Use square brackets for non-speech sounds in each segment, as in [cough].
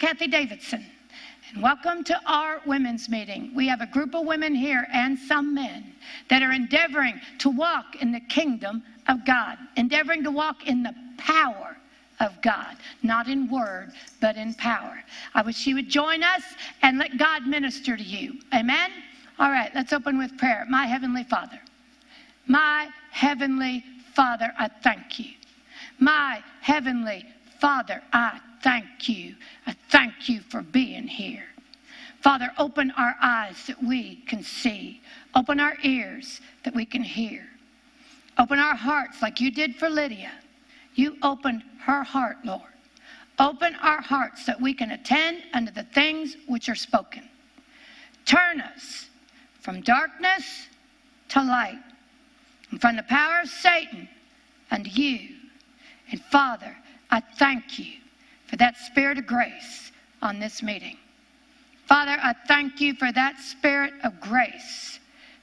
I'm Kathie Davidson, and welcome to our women's meeting. We have a group of women here and some men that are endeavoring to walk in the kingdom of God, endeavoring to walk in the power of God, not in word, but in power. I wish you would join us and let God minister to you. Amen? All right, let's open with prayer. My Heavenly Father, my Heavenly Father, I thank you. My Heavenly Father, I thank you. I thank you for being here. Father, open our eyes that we can see, open our ears that we can hear, open our hearts like you did for Lydia. You opened her heart, Lord. Open our hearts that we can attend unto the things which are spoken. Turn us from darkness to light, and from the power of Satan unto you. And Father, I thank you for that spirit of grace on this meeting. Father, I thank you for that spirit of grace,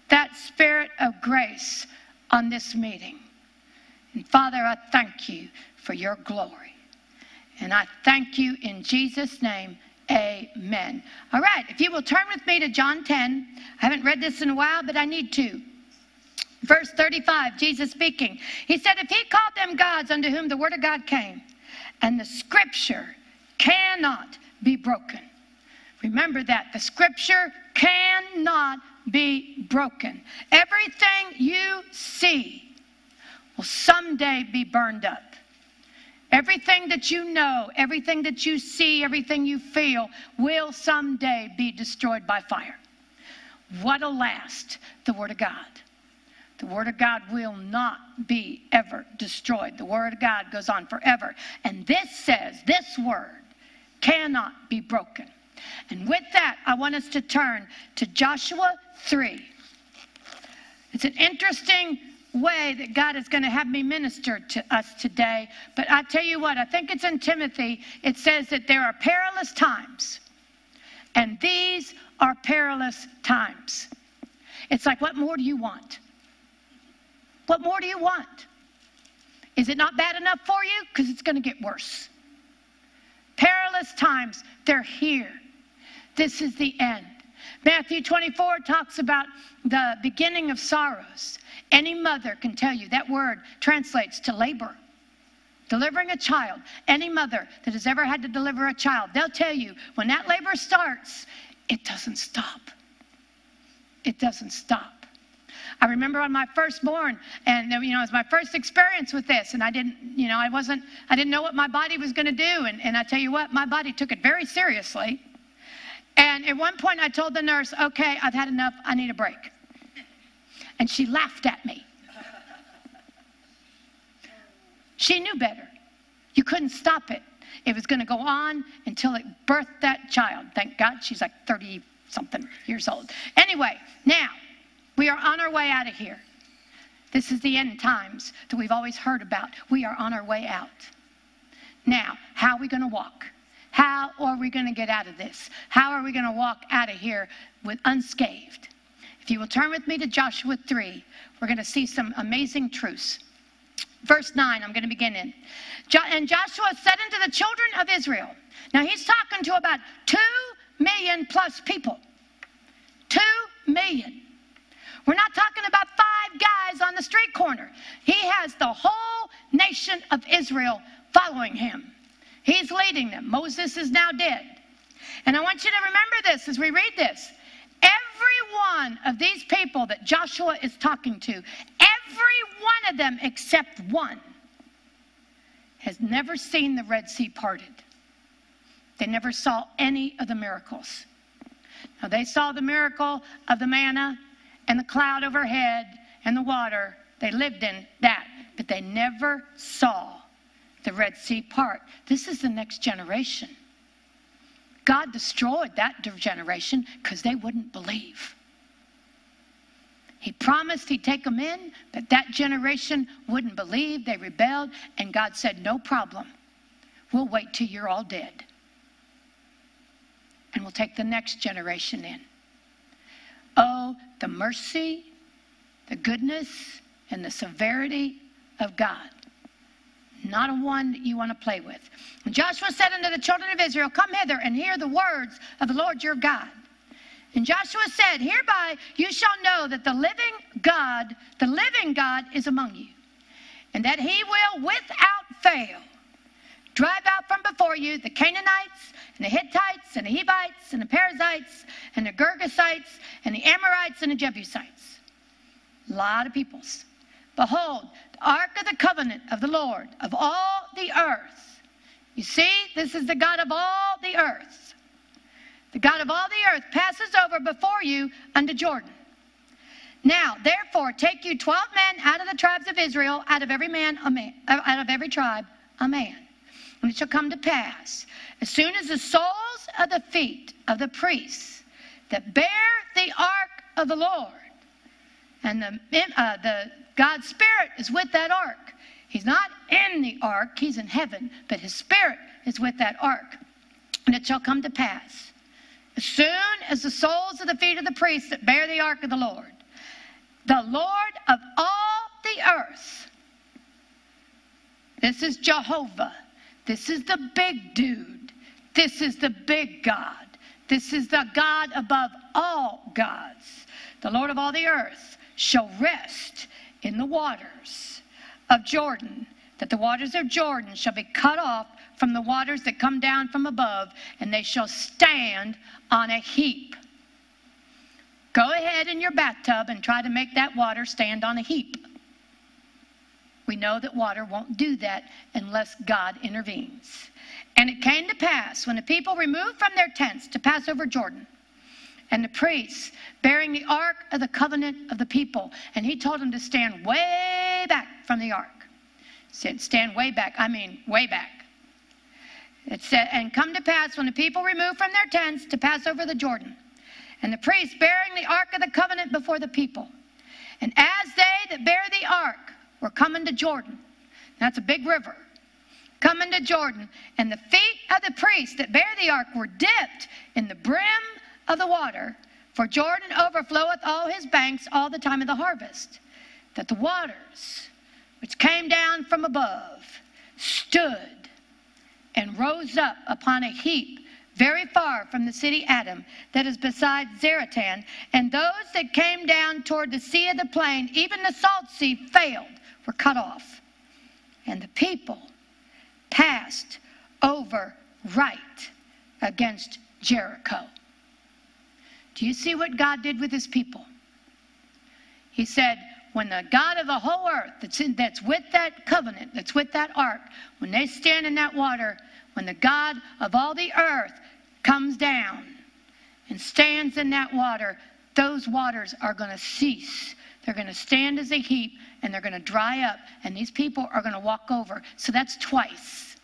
that spirit of grace on this meeting. And Father, I thank you for your glory. And I thank you in Jesus' name. Amen. All right, if you will turn with me to John 10. I haven't read this in a while, but I need to. Verse 35, Jesus speaking. He said, If he called them gods unto whom the word of God came, and the scripture cannot be broken. Remember that. The scripture cannot be broken. Everything you see will someday be burned up. Everything that you know, everything that you see, everything you feel will someday be destroyed by fire. What'll last, the Word of God. The Word of God will not be ever destroyed. The Word of God goes on forever. And this says, this Word cannot be broken. And with that, I want us to turn to Joshua 3. It's an interesting way that God is going to have me minister to us today. But I tell you what, I think it's in Timothy. It says that there are perilous times, and these are perilous times. It's like, what more do you want? What more do you want? Is it not bad enough for you? Because it's going to get worse. Perilous times, they're here. This is the end. Matthew 24 talks about the beginning of sorrows. Any mother can tell you that word translates to labor. Delivering a child, any mother that has ever had to deliver a child, they'll tell you when that labor starts, it doesn't stop. It doesn't stop. I remember on my firstborn, and you know, it was my first experience with this, and I didn't, you know, I wasn't, I didn't know what my body was going to do, and, and I tell you what, my body took it very seriously. And at one point, I told the nurse, okay, I've had enough. I need a break. And she laughed at me. She knew better. You couldn't stop it. It was going to go on until it birthed that child. Thank God she's like 30 something years old. Anyway, now we are on our way out of here. This is the end times that we've always heard about. We are on our way out. Now, how are we going to walk? How are we going to get out of this? How are we going to walk out of here with unscathed? If you will turn with me to Joshua 3, we're going to see some amazing truths. Verse 9, I'm going to begin in. And Joshua said unto the children of Israel, now he's talking to about 2 million plus people. 2 million. We're not talking about five guys on the street corner. He has the whole nation of Israel following him. He's leading them. Moses is now dead. And I want you to remember this as we read this. Every one of these people that Joshua is talking to, every one of them except one, has never seen the Red Sea parted. They never saw any of the miracles. Now, they saw the miracle of the manna and the cloud overhead and the water. They lived in that, but they never saw the Red Sea part. This is the next generation. God destroyed that generation because they wouldn't believe. He promised he'd take them in, but that generation wouldn't believe. They rebelled, and God said, No problem. We'll wait till you're all dead. And we'll take the next generation in. Oh, the mercy, the goodness, and the severity of God. not a one that you want to play with. And Joshua said unto the children of Israel, Come hither and hear the words of the Lord your God. And Joshua said, Hereby you shall know that the living God, the living God is among you, and that he will without fail drive out from before you the Canaanites, and the Hittites, and the Hivites, and the Perizzites, and the Girgashites, and the Amorites, and the Jebusites. A lot of peoples. Behold, the ark of the covenant of the Lord of all the earth. You see, this is the God of all the earth. The God of all the earth passes over before you unto Jordan. Now, therefore, take you twelve men out of the tribes of Israel, out of every man, a man, out of every tribe, a man. And it shall come to pass, as soon as the soles of the feet of the priests that bear the ark of the Lord, and the, uh, the God's Spirit is with that ark. He's not in the ark, he's in heaven, but his Spirit is with that ark. And it shall come to pass, as soon as the soles of the feet of the priests that bear the ark of the Lord, the Lord of all the earth, this is Jehovah. This is the big dude. This is the big God. This is the God above all gods. The Lord of all the earth shall rest in the waters of Jordan, that the waters of Jordan shall be cut off from the waters that come down from above, and they shall stand on a heap. Go ahead in your bathtub and try to make that water stand on a heap. We know that water won't do that unless God intervenes. And it came to pass when the people removed from their tents to pass over Jordan and the priests bearing the ark of the covenant of the people. And he told them to stand way back from the ark. Said, stand way back. I mean, way back. It said, and come to pass when the people removed from their tents to pass over the Jordan, and the priests bearing the ark of the covenant before the people. And as they that bear the ark were coming to Jordan, that's a big river, coming to Jordan, and the feet of the priests that bear the ark were dipped in the brim of the water, for Jordan overfloweth all his banks all the time of the harvest, that the waters which came down from above stood and rose up upon a heap very far from the city Adam, that is beside Zaretan, and those that came down toward the sea of the plain, even the salt sea, failed, were cut off. And the people passed over right against Jericho. Do you see what God did with his people? He said, when the God of the whole earth that's, in, that's with that covenant, that's with that ark, when they stand in that water, when the God of all the earth comes down and stands in that water, those waters are going to cease. They're going to stand as a heap and they're going to dry up, and these people are going to walk over. So that's twice.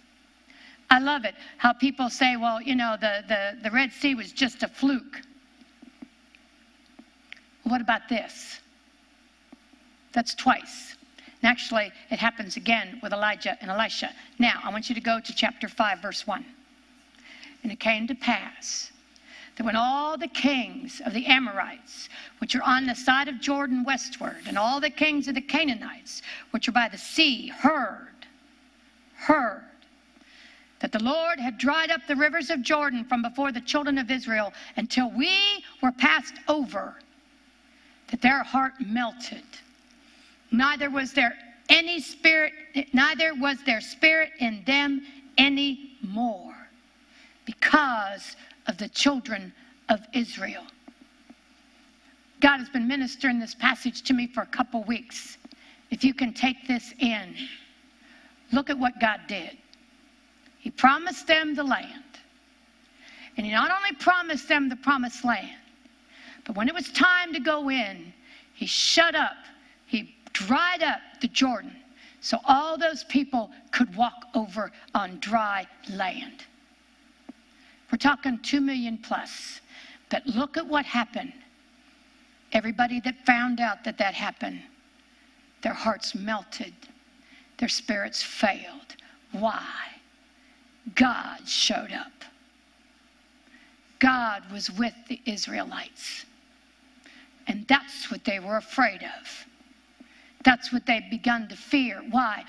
I love it how people say, well, you know, the, the, the Red Sea was just a fluke. What about this? That's twice. And actually, it happens again with Elijah and Elisha. Now, I want you to go to chapter 5, verse 1. And it came to pass that when all the kings of the Amorites, which are on the side of Jordan westward, and all the kings of the Canaanites, which are by the sea, heard, heard that the Lord had dried up the rivers of Jordan from before the children of Israel until we were passed over that their heart melted. Neither was there any spirit, neither was there spirit in them any more because of the children of Israel. God has been ministering this passage to me for a couple weeks. If you can take this in, look at what God did. He promised them the land. And He not only promised them the promised land, but when it was time to go in, he shut up, he dried up the Jordan so all those people could walk over on dry land. We're talking 2 million plus. But look at what happened. Everybody that found out that that happened, their hearts melted, their spirits failed. Why? God showed up. God was with the Israelites. And that's what they were afraid of. That's what they've begun to fear. Why?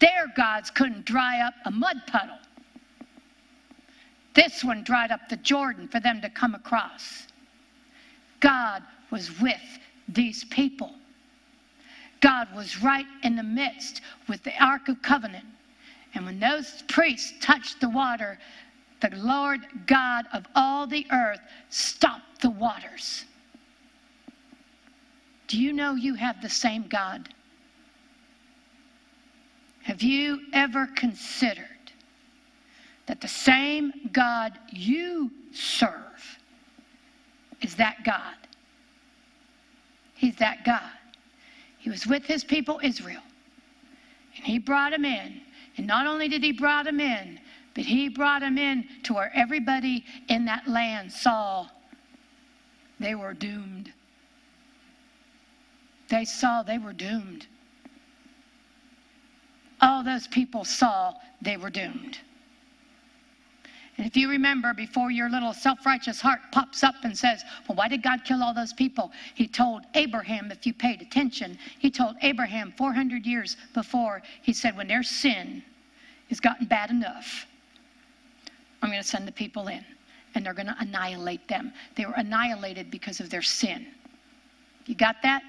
Their gods couldn't dry up a mud puddle. This one dried up the Jordan for them to come across. God was with these people. God was right in the midst with the Ark of Covenant. And when those priests touched the water, the Lord God of all the earth stopped the waters. Do you know you have the same God? Have you ever considered that the same God you serve is that God? He's that God. He was with his people Israel, and he brought them in. And not only did he brought them in, but he brought them in to where everybody in that land saw they were doomed. They saw they were doomed. All those people saw they were doomed. And if you remember, before your little self righteous heart pops up and says, Well, why did God kill all those people? He told Abraham, if you paid attention, he told Abraham 400 years before, he said, When their sin has gotten bad enough, I'm going to send the people in and they're going to annihilate them. They were annihilated because of their sin. You got that?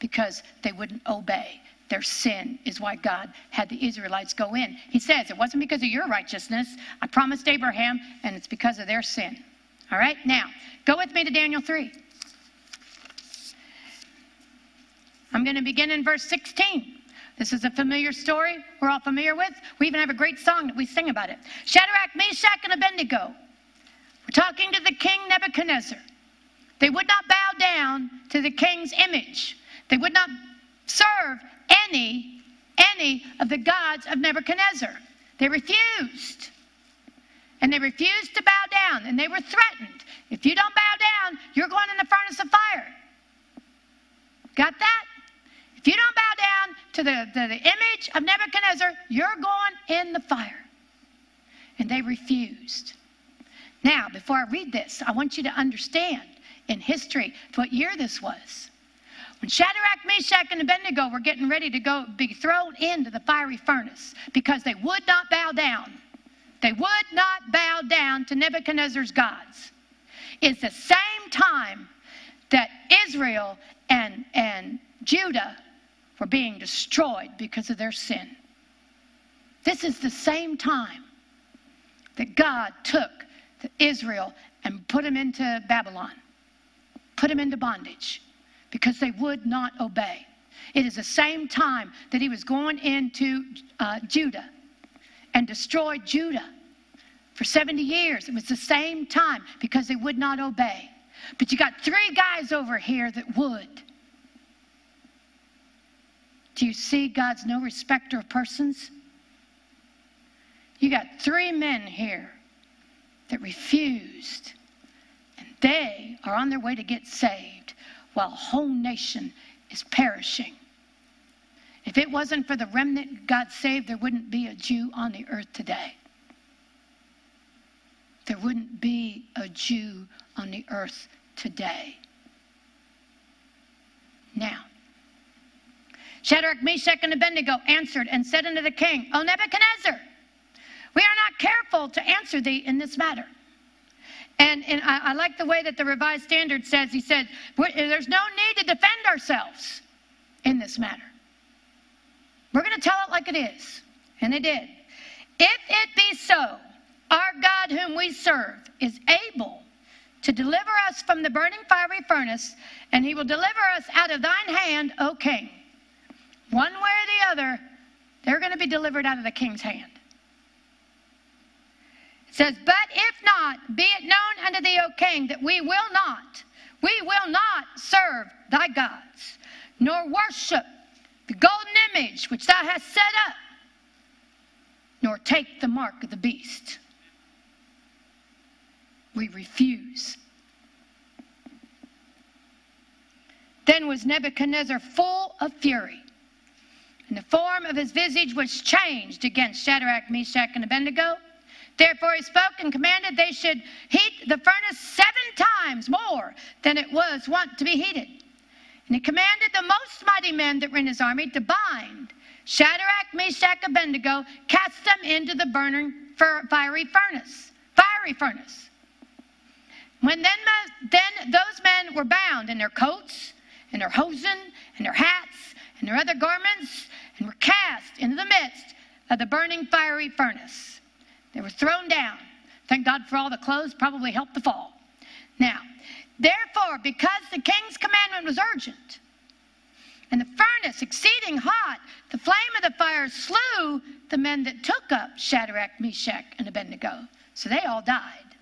Because they wouldn't obey their sin is why God had the Israelites go in. He says, It wasn't because of your righteousness. I promised Abraham, and it's because of their sin. All right, now go with me to Daniel 3. I'm going to begin in verse 16. This is a familiar story we're all familiar with. We even have a great song that we sing about it. Shadrach, Meshach, and Abednego. We're talking to the king Nebuchadnezzar. They would not bow down to the king's image. They would not serve any, any of the gods of Nebuchadnezzar. They refused. And they refused to bow down, and they were threatened. If you don't bow down, you're going in the furnace of fire. Got that? If you don't bow down to the, the, the image of Nebuchadnezzar, you're going in the fire. And they refused. Now, before I read this, I want you to understand in history what year this was. When Shadrach, Meshach, and Abednego were getting ready to go be thrown into the fiery furnace because they would not bow down, they would not bow down to Nebuchadnezzar's gods. It's the same time that Israel and, and Judah were being destroyed because of their sin. This is the same time that God took Israel and put them into Babylon, put them into bondage because they would not obey. It is the same time that he was going into uh, Judah and destroyed Judah for 70 years. It was the same time because they would not obey. But you got three guys over here that would. Do you see God's no respecter of persons? You got three men here that refused, and they are on their way to get saved while a whole nation is perishing. If it wasn't for the remnant God saved, there wouldn't be a Jew on the earth today. There wouldn't be a Jew on the earth today. Now, Shadrach, Meshach, and Abednego answered and said unto the king, O Nebuchadnezzar, we are not careful to answer thee in this matter. And, and I, I like the way that the Revised Standard says, he said, there's no need to defend ourselves in this matter. We're going to tell it like it is. And they did. If it be so, our God whom we serve is able to deliver us from the burning fiery furnace, and he will deliver us out of thine hand, O king. One way or the other, they're going to be delivered out of the king's hand says, But if not, be it known unto thee, O king, that we will not, we will not serve thy gods, nor worship the golden image which thou hast set up, nor take the mark of the beast. We refuse. Then was Nebuchadnezzar full of fury, and the form of his visage was changed against Shadrach, Meshach, and Abednego. Therefore he spoke and commanded they should heat the furnace seven times more than it was wont to be heated. And he commanded the most mighty men that were in his army to bind Shadrach, Meshach, Abednego, cast them into the burning fiery furnace. Fiery furnace. When then, then those men were bound in their coats and their hosen and their hats and their other garments and were cast into the midst of the burning fiery furnace. They were thrown down. Thank God for all the clothes, probably helped the fall. Now, therefore, because the king's commandment was urgent, and the furnace exceeding hot, the flame of the fire slew the men that took up Shadrach, Meshach, and Abednego. So they all died.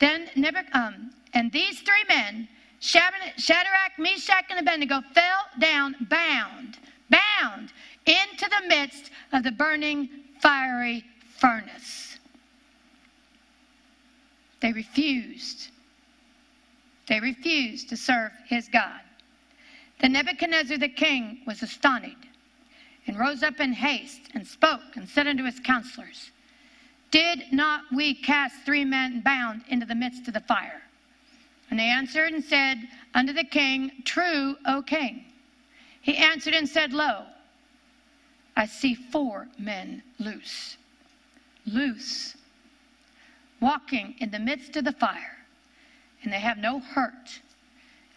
Then, um, and these three men, Shadrach, Meshach, and Abednego, fell down bound, bound into the midst of the burning fiery furnace. They refused. They refused to serve his God. Then Nebuchadnezzar the king was astonished and rose up in haste and spoke and said unto his counselors, did not we cast three men bound into the midst of the fire? And they answered and said unto the king, True, O king. He answered and said, Lo, I see four men loose, loose, walking in the midst of the fire, and they have no hurt.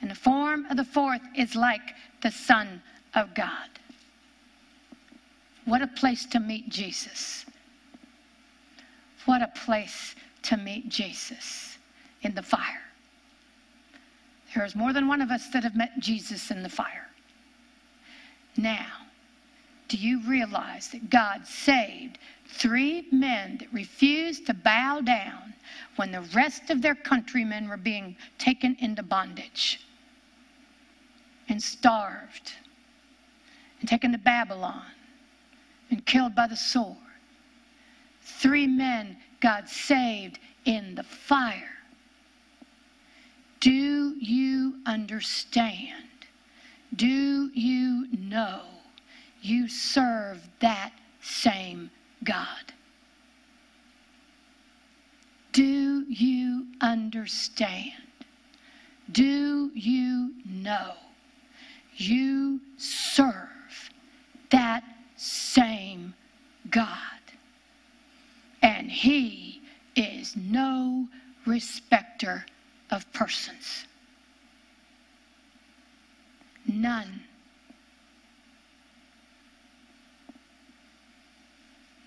And the form of the fourth is like the Son of God. What a place to meet Jesus. What a place to meet Jesus in the fire. There is more than one of us that have met Jesus in the fire. Now, do you realize that God saved three men that refused to bow down when the rest of their countrymen were being taken into bondage and starved and taken to Babylon and killed by the sword? Three men God saved in the fire. Do you understand? Do you know you serve that same God? Do you understand? Do you know you serve that same God? and he is no respecter of persons. None.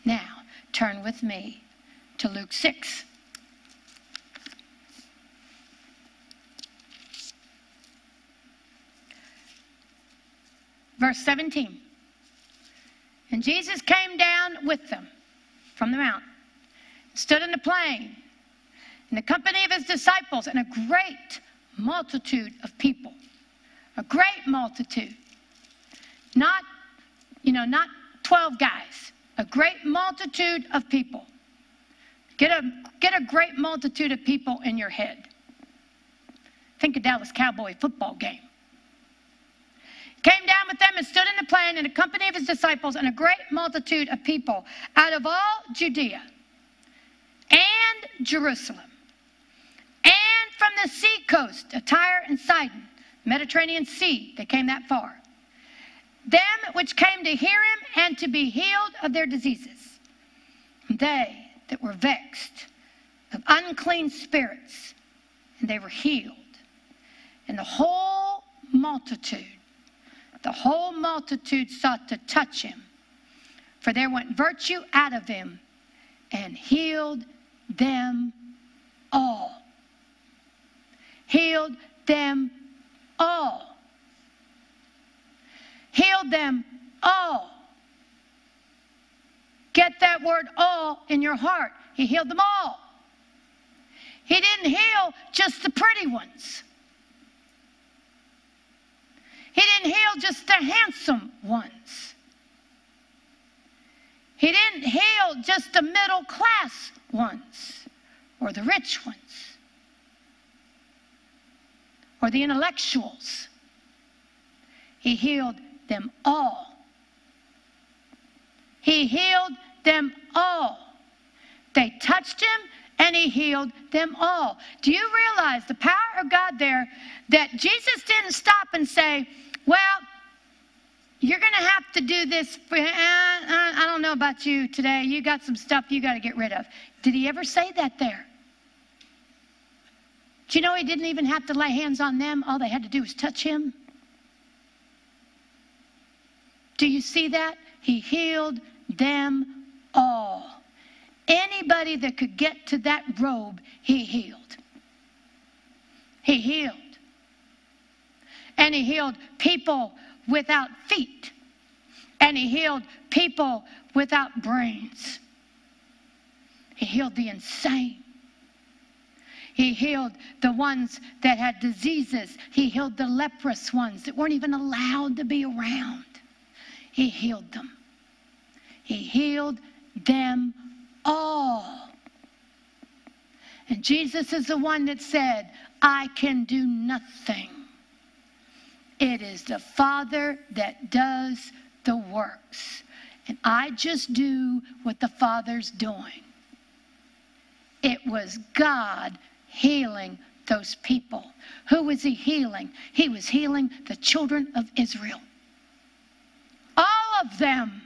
Now, turn with me to Luke 6. Verse 17. And Jesus came down with them from the mountain stood in the plain in the company of his disciples and a great multitude of people. A great multitude. Not, you know, not 12 guys. A great multitude of people. Get a, get a great multitude of people in your head. Think of Dallas Cowboy football game. Came down with them and stood in the plain in the company of his disciples and a great multitude of people out of all Judea and Jerusalem, and from the sea coast of Tyre and Sidon, Mediterranean Sea, they came that far. Them which came to hear him and to be healed of their diseases. They that were vexed of unclean spirits, and they were healed. And the whole multitude, the whole multitude sought to touch him, for there went virtue out of him and healed them all. Healed them all. Healed them all. Get that word all in your heart. He healed them all. He didn't heal just the pretty ones. He didn't heal just the handsome ones. He didn't heal just the middle class ones or the rich ones or the intellectuals. He healed them all. He healed them all. They touched him and he healed them all. Do you realize the power of God there that Jesus didn't stop and say, Well, you're going to have to do this. For, uh, I don't know about you today. You got some stuff you got to get rid of. Did he ever say that there? Do you know he didn't even have to lay hands on them? All they had to do was touch him. Do you see that? He healed them all. Anybody that could get to that robe, he healed. He healed. And he healed people without feet. And he healed people without brains. He healed the insane. He healed the ones that had diseases. He healed the leprous ones that weren't even allowed to be around. He healed them. He healed them all. And Jesus is the one that said, I can do nothing. It is the Father that does the works. And I just do what the Father's doing. It was God healing those people. Who was he healing? He was healing the children of Israel. Of them.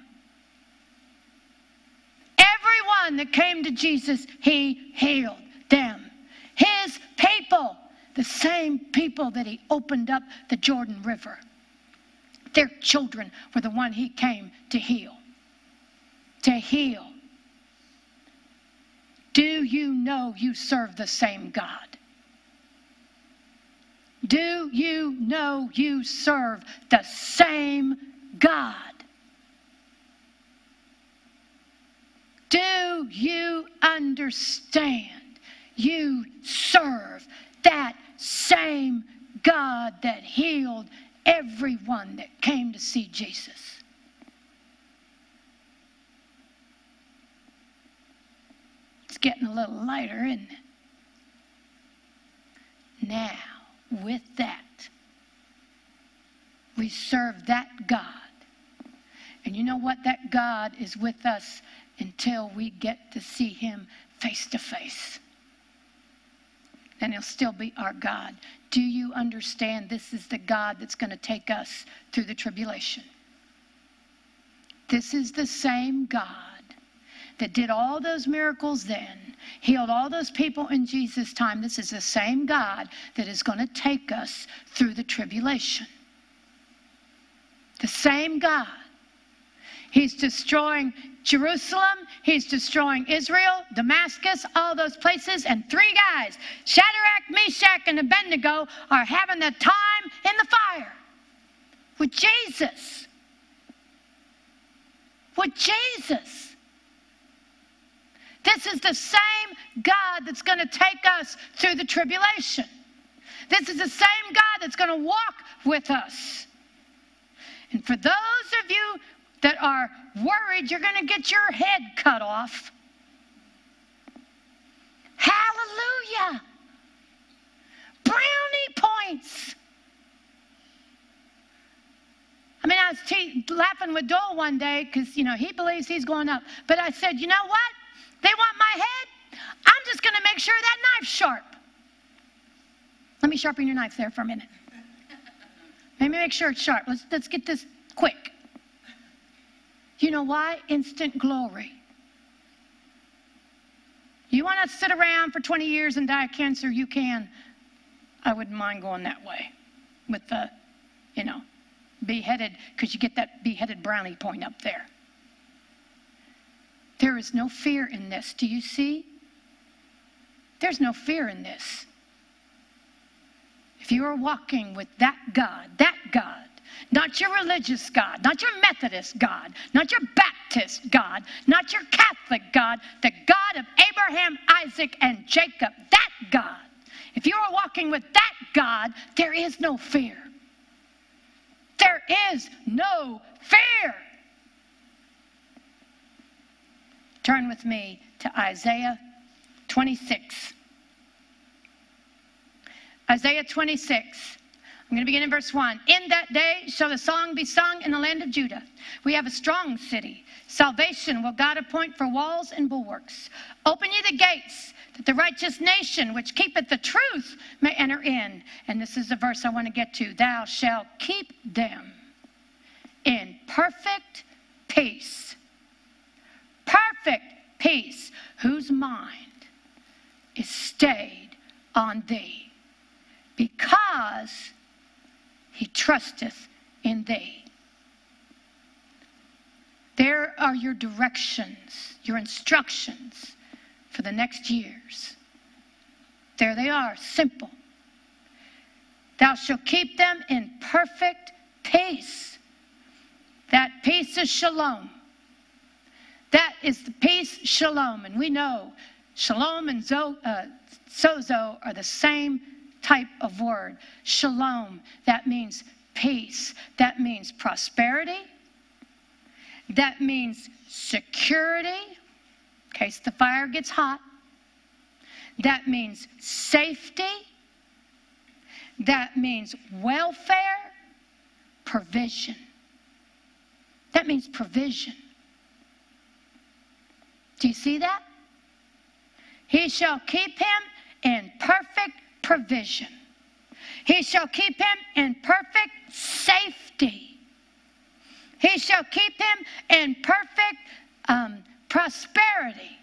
Everyone that came to Jesus, he healed them. His people, the same people that he opened up the Jordan River. Their children were the one he came to heal. To heal. Do you know you serve the same God? Do you know you serve the same God? Do you understand you serve that same God that healed everyone that came to see Jesus? It's getting a little lighter, isn't it? Now, with that, we serve that God. And you know what? That God is with us until we get to see him face to face. And he'll still be our God. Do you understand this is the God that's going to take us through the tribulation? This is the same God that did all those miracles then, healed all those people in Jesus' time. This is the same God that is going to take us through the tribulation. The same God. He's destroying Jerusalem. He's destroying Israel, Damascus, all those places. And three guys, Shadrach, Meshach, and Abednego, are having the time in the fire with Jesus. With Jesus. This is the same God that's going to take us through the tribulation. This is the same God that's going to walk with us. And for those of you that are worried you're going to get your head cut off. Hallelujah. Brownie points. I mean, I was te- laughing with Dole one day because, you know, he believes he's going up. But I said, you know what? They want my head. I'm just going to make sure that knife's sharp. Let me sharpen your knife there for a minute. Let me make sure it's sharp. Let's, let's get this quick. You know why? Instant glory. You want to sit around for 20 years and die of cancer? You can. I wouldn't mind going that way with the, you know, beheaded, because you get that beheaded brownie point up there. There is no fear in this. Do you see? There's no fear in this. If you are walking with that God, that God, not your religious God, not your Methodist God, not your Baptist God, not your Catholic God, the God of Abraham, Isaac, and Jacob, that God. If you are walking with that God, there is no fear. There is no fear. Turn with me to Isaiah 26. Isaiah 26. I'm going to begin in verse 1. In that day shall the song be sung in the land of Judah. We have a strong city. Salvation will God appoint for walls and bulwarks. Open ye the gates that the righteous nation which keepeth the truth may enter in. And this is the verse I want to get to. Thou shalt keep them in perfect peace. Perfect peace, whose mind is stayed on thee, because he trusteth in thee. There are your directions, your instructions for the next years. There they are, simple. Thou shalt keep them in perfect peace. That peace is shalom. That is the peace, shalom. And we know shalom and zo, uh, sozo are the same type of word. Shalom, that means peace, that means prosperity, that means security in case the fire gets hot. That means safety. That means welfare, provision. That means provision. Do you see that? He shall keep him in perfect provision. He shall keep him in perfect safety. He shall keep him in perfect um, prosperity.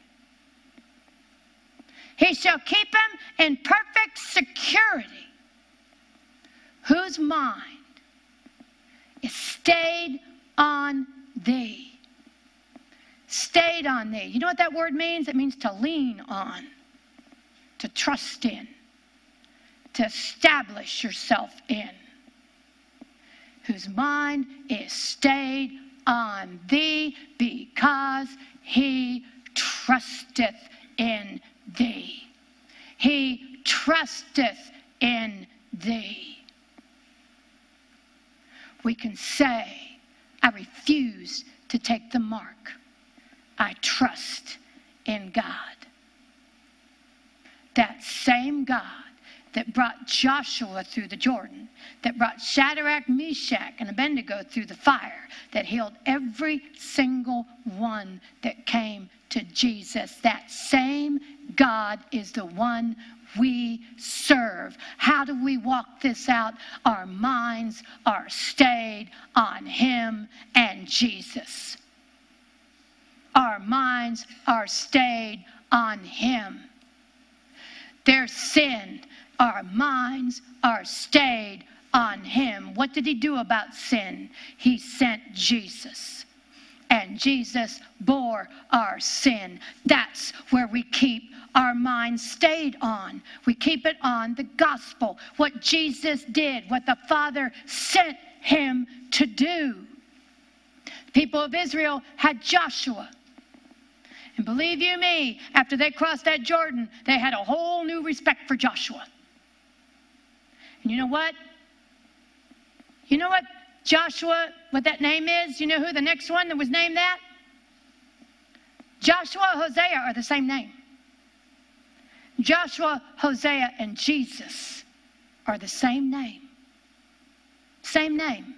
He shall keep him in perfect security, whose mind is stayed on thee. Stayed on thee. You know what that word means? It means to lean on, to trust in, to establish yourself in whose mind is stayed on thee because he trusteth in thee. He trusteth in thee. We can say, I refuse to take the mark. I trust in God. That same God that brought Joshua through the Jordan, that brought Shadrach, Meshach, and Abednego through the fire, that healed every single one that came to Jesus. That same God is the one we serve. How do we walk this out? Our minds are stayed on Him and Jesus. Our minds are stayed on Him. Their sin, our minds are stayed on Him. What did He do about sin? He sent Jesus. And Jesus bore our sin. That's where we keep our minds stayed on. We keep it on the gospel, what Jesus did, what the Father sent him to do. The people of Israel had Joshua. And believe you me, after they crossed that Jordan, they had a whole new respect for Joshua. You know what? You know what Joshua, what that name is? You know who the next one that was named that? Joshua, Hosea are the same name. Joshua, Hosea, and Jesus are the same name. Same name.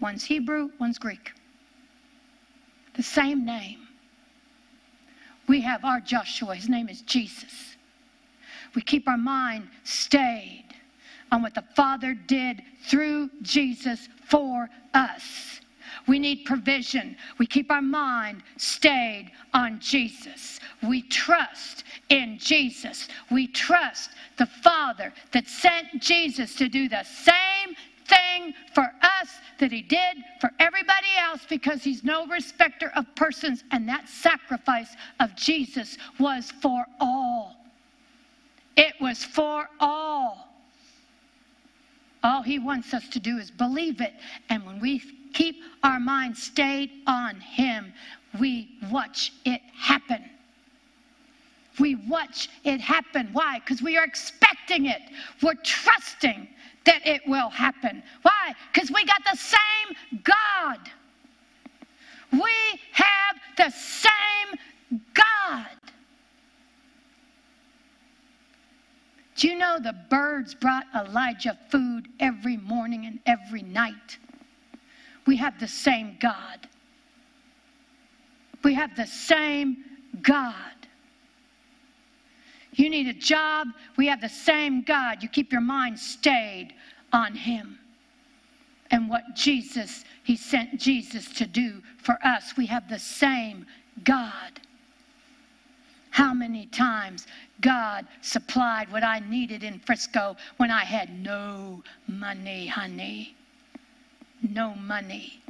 One's Hebrew, one's Greek. The same name. We have our Joshua, his name is Jesus. We keep our mind stayed on what the Father did through Jesus for us. We need provision. We keep our mind stayed on Jesus. We trust in Jesus. We trust the Father that sent Jesus to do the same thing for us that he did for everybody else because he's no respecter of persons. And that sacrifice of Jesus was for all. It was for all. All he wants us to do is believe it. And when we keep our mind stayed on him, we watch it happen. We watch it happen. Why? Because we are expecting it. We're trusting that it will happen. Why? Because we got the same God. We have the same God. You know the birds brought Elijah food every morning and every night? We have the same God. We have the same God. You need a job. We have the same God. You keep your mind stayed on Him and what Jesus, He sent Jesus to do for us. We have the same God. How many times God supplied what I needed in Frisco when I had no money, honey? No money.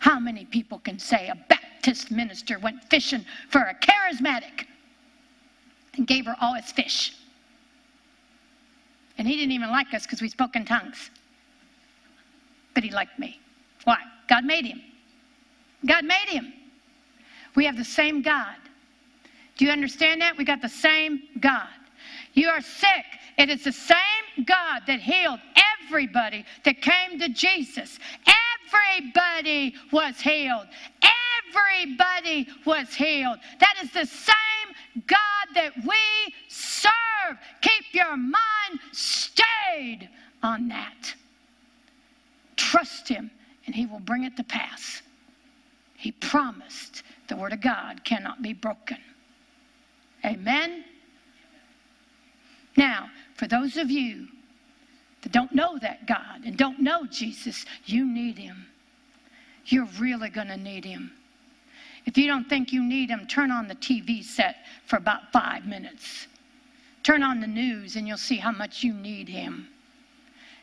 How many people can say a Baptist minister went fishing for a charismatic and gave her all his fish? And he didn't even like us because we spoke in tongues. But he liked me. Why? God made him. God made him. We have the same God. Do you understand that? We got the same God. You are sick. It is the same God that healed everybody that came to Jesus. Everybody was healed. Everybody was healed. That is the same God that we serve. Keep your mind stayed on that. Trust Him, and He will bring it to pass. He promised the Word of God cannot be broken. Amen? Now, for those of you that don't know that God and don't know Jesus, you need Him. You're really going to need Him. If you don't think you need Him, turn on the TV set for about five minutes. Turn on the news and you'll see how much you need Him.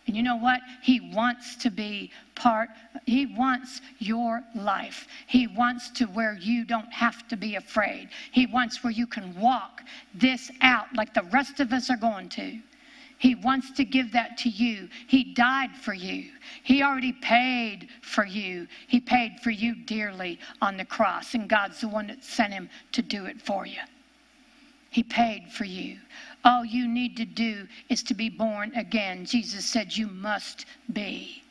And you know what? He wants to be part, He wants your life. He wants to where you don't have to be afraid. He wants where you can walk this out like the rest of us are going to. He wants to give that to you. He died for you. He already paid for you. He paid for you dearly on the cross, and God's the one that sent him to do it for you. He paid for you. All you need to do is to be born again. Jesus said, You must be.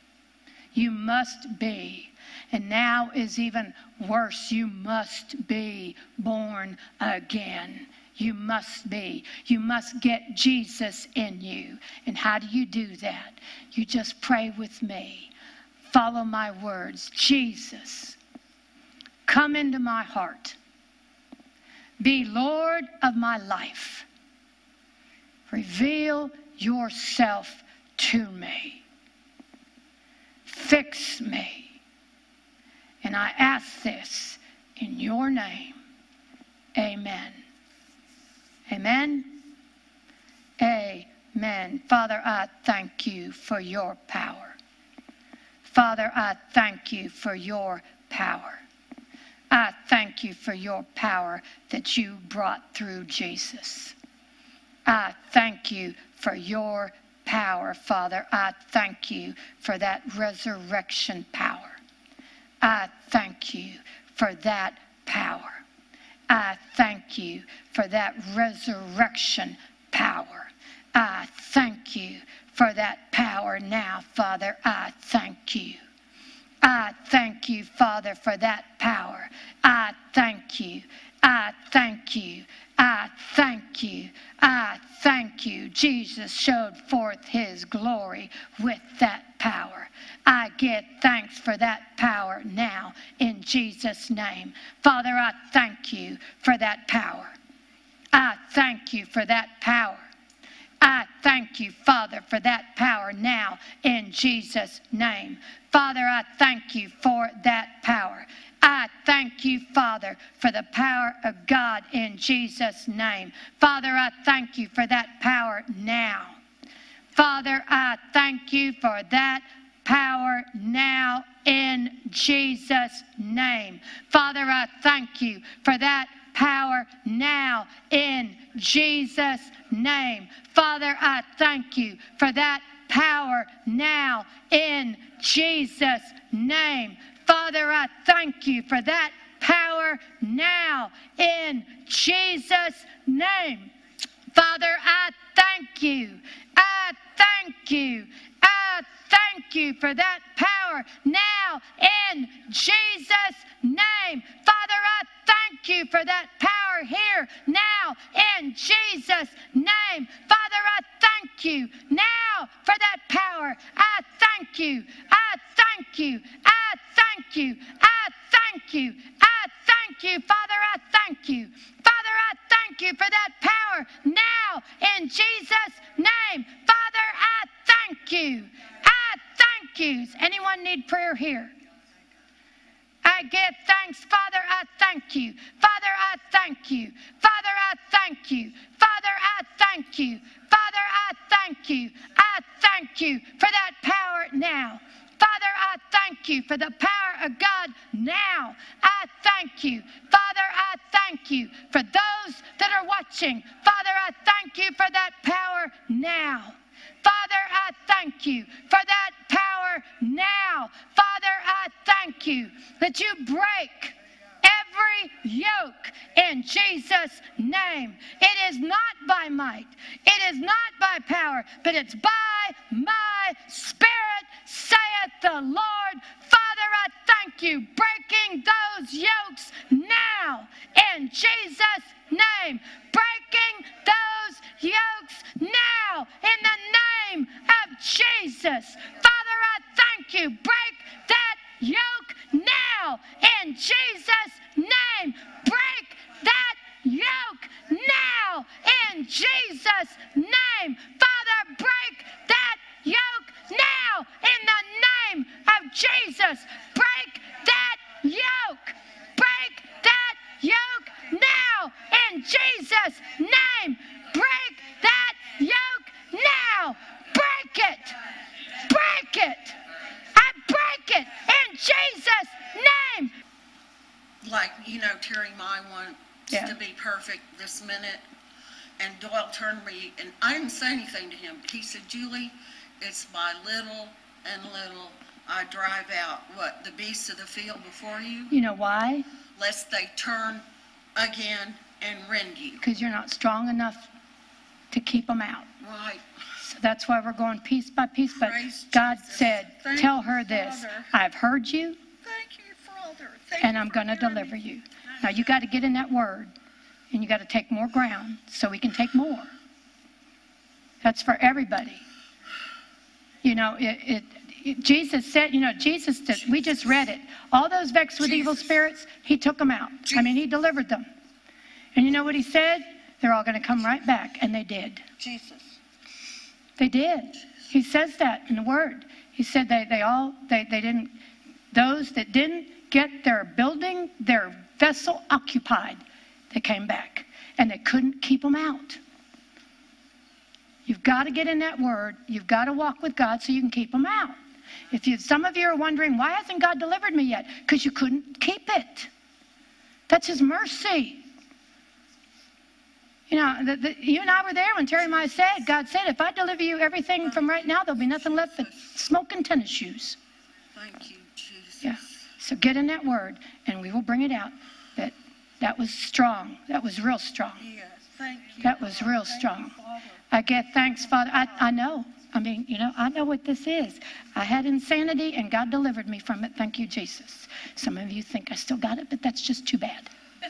You must be. And now is even worse. You must be born again. You must be. You must get Jesus in you. And how do you do that? You just pray with me. Follow my words. Jesus, come into my heart. Be Lord of my life. Reveal yourself to me. Fix me. And I ask this in your name. Amen. Amen. Amen. Father, I thank you for your power. Father, I thank you for your power. I thank you for your power that you brought through Jesus. I thank you for your power, Father. I thank you for that resurrection power. I thank you for that power. I thank you for that resurrection power. I thank you for that power now, Father. I thank you. I thank you, Father, for that power. I thank you. I thank you. I thank you. I thank you. Jesus showed forth his glory with that power. I give thanks for that power now in Jesus' name. Father, I thank you for that power. I thank you for that power. I thank you, Father, for that power now in Jesus' name. Father, I thank you for that power. I thank you, Father, for the power of God in Jesus' name. Father, I thank you for that power now. Father, I thank you for that power now in Jesus' name. Father, I thank you for that power now in Jesus' name. Father, I thank you for that power now in Jesus' name. Father, I thank you for that power now in Jesus' name. Father, I thank you. I thank you. I thank you for that power now in Jesus' name. Father, I thank you for that power here now in Jesus' name. Father, I thank you now for that power. I thank you. I thank you. I you. I thank you. I thank you. Father, I thank you. Father, I thank you for that power now in Jesus' name. Father, I thank you. I thank you. Anyone need prayer here? I give thanks. Father, I thank you. Father, I thank you. Father, I thank you. Father, I thank you. Father, I thank you. I thank you for that power now. Father, I thank you for the power of God now. I thank you. Father, I thank you for those that are watching. Father, I thank you for that power now. Father, I thank you for that power now. Father, I thank you that you break every yoke in Jesus' name. It is not by might, it is not by power, but it's by my spirit, saith the Lord. Father, I thank you, breaking those yokes now in Jesus' name. Breaking those yokes now in the name of Jesus. Father, I thank you that yoke now in Jesus' name. Break that yoke now in Jesus' name. Father, break that yoke now in the name of Jesus. Break that yoke. Break that yoke now in Jesus' name. Break that yoke now. Break it. Break it. I break it in Jesus' name. like you know Terry my wants Yeah. to be perfect this minute, and Doyle turned me and I didn't say anything to him, but he said, "Julie, it's by little and little I drive out what the beasts of the field before you, You know why? lest they turn again and rend you." Because you're not strong enough to keep them out. Right? So that's why we're going piece by piece. But Praise God Jesus. said, Thank Tell you, her this Father. I've heard you Thank you, Father. Thank and you I'm for going to hearing deliver me. you. Now you got to get in that word and you got to take more ground so we can take more. That's for everybody. You know, it, it, it- Jesus said, you know, Jesus did, we just read it. All those vexed with evil spirits, he took them out. I mean, he delivered them. And you know what he said? They're all going to come right back. And they did. Jesus. They did. He says that in the word. He said they, they all, they, they didn't, those that didn't get their building, their vessel occupied, they came back. And they couldn't keep them out. You've got to get in that word. You've got to walk with God so you can keep them out. If you, some of you are wondering, why hasn't God delivered me yet? Because you couldn't keep it. That's His mercy. You know, the, the, you and I were there when Terry and I said, God said, if I deliver you everything from right now, there'll be nothing left but smoking tennis shoes. Thank you, Jesus. Yeah. So get in that word, and we will bring it out. That was strong. That was real strong. Yes. Thank you. That was real strong. I get thanks, Father. I, I know. I mean, you know, I know what this is. I had insanity, and God delivered me from it. Thank you, Jesus. Some of you think I still got it, but that's just too bad. [laughs]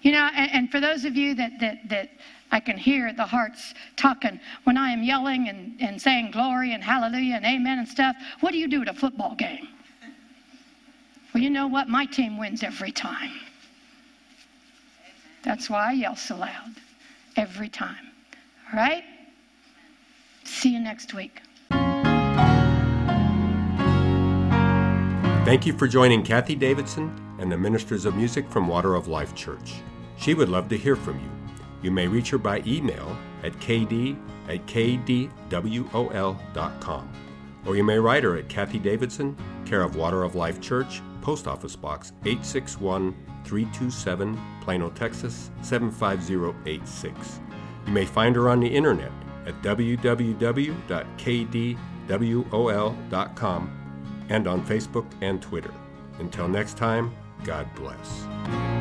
You know, and, and for those of you that, that, that I can hear the hearts talking when I am yelling and, and saying glory and hallelujah and amen and stuff, what do you do at a football game? Well, you know what? My team wins every time. That's why I yell so loud every time. All right? See you next week. Thank you for joining Kathie Davidson and the Ministers of Music from Water of Life Church. She would love to hear from you. You may reach her by email at kd at kdwol.com. Or you may write her at Kathie Davidson, care of Water of Life Church, Post Office Box 861 327, Plano, Texas 75086. You may find her on the internet at www.kdwol.com and on Facebook and Twitter. Until next time, God bless.